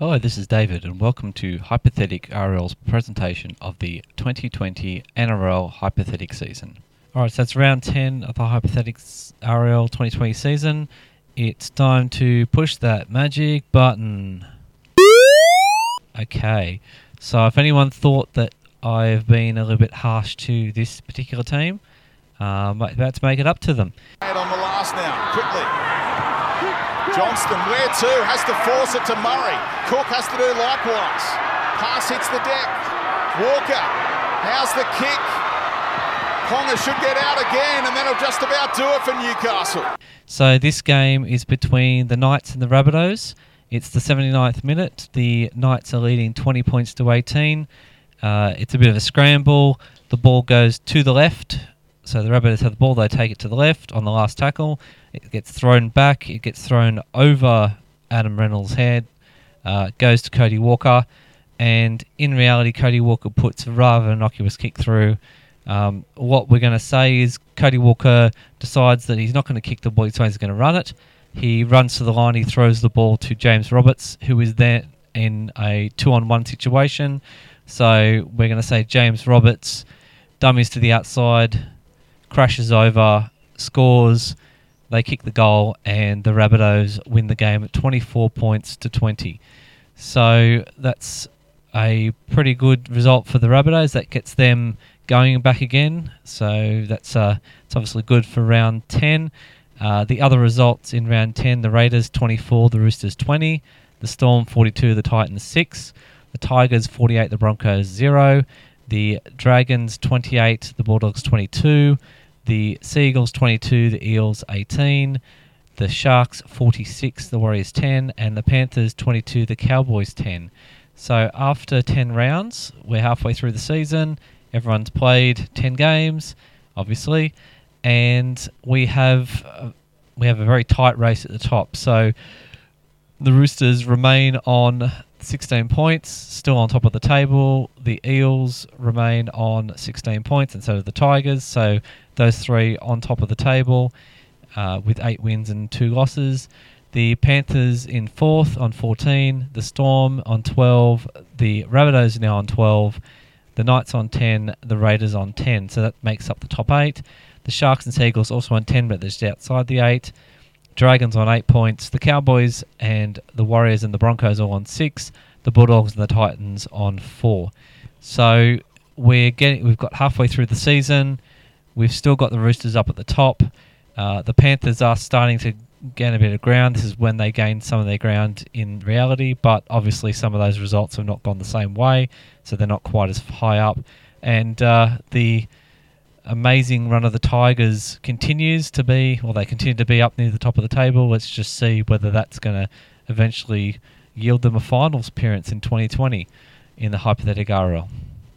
Hello, this is David, and welcome to Hypothetic RL's presentation of the 2020 NRL Hypothetic season. Alright, so that's round 10 of the Hypothetics RL 2020 season. It's time to push that magic button. Okay, so if anyone thought that I've been a little bit harsh to this particular team, um, I'm about to make it up to them. on the last now, quickly. Johnston, where to? Has to force it to Murray. Cook has to do likewise. Pass hits the deck. Walker, how's the kick? Ponga should get out again, and that'll just about do it for Newcastle. So this game is between the Knights and the Rabbitohs. It's the 79th minute. The Knights are leading 20 points to 18. Uh, it's a bit of a scramble. The ball goes to the left. So the Rabbitohs have the ball. They take it to the left on the last tackle. It gets thrown back. It gets thrown over Adam Reynolds' head. Uh, goes to Cody Walker. And in reality, Cody Walker puts a rather innocuous kick through. Um, what we're going to say is Cody Walker decides that he's not going to kick the ball, he's going to run it. He runs to the line, he throws the ball to James Roberts, who is there in a two on one situation. So we're going to say James Roberts dummies to the outside, crashes over, scores, they kick the goal, and the Rabbitohs win the game at 24 points to 20. So that's a pretty good result for the Rabbitohs. That gets them going back again. So that's uh, it's obviously good for round 10. Uh, the other results in round 10 the Raiders 24, the Roosters 20, the Storm 42, the Titans 6, the Tigers 48, the Broncos 0, the Dragons 28, the Bulldogs 22, the Seagulls 22, the Eels 18, the Sharks 46, the Warriors 10, and the Panthers 22, the Cowboys 10. So after 10 rounds, we're halfway through the season. Everyone's played 10 games, obviously, and we have uh, we have a very tight race at the top. So the Roosters remain on 16 points, still on top of the table. The Eels remain on 16 points, and so do the Tigers. So those three on top of the table uh, with eight wins and two losses. The Panthers in fourth on 14, the Storm on 12, the Rabbitohs now on 12, the Knights on 10, the Raiders on 10. So that makes up the top eight. The Sharks and Seagulls also on 10, but they're just outside the eight. Dragons on eight points. The Cowboys and the Warriors and the Broncos all on six. The Bulldogs and the Titans on four. So we're getting we've got halfway through the season. We've still got the Roosters up at the top. Uh, the Panthers are starting to gain a bit of ground. This is when they gained some of their ground in reality, but obviously some of those results have not gone the same way, so they're not quite as high up. And uh, the amazing run of the Tigers continues to be, well, they continue to be up near the top of the table. Let's just see whether that's going to eventually yield them a finals appearance in 2020 in the hypothetical RL.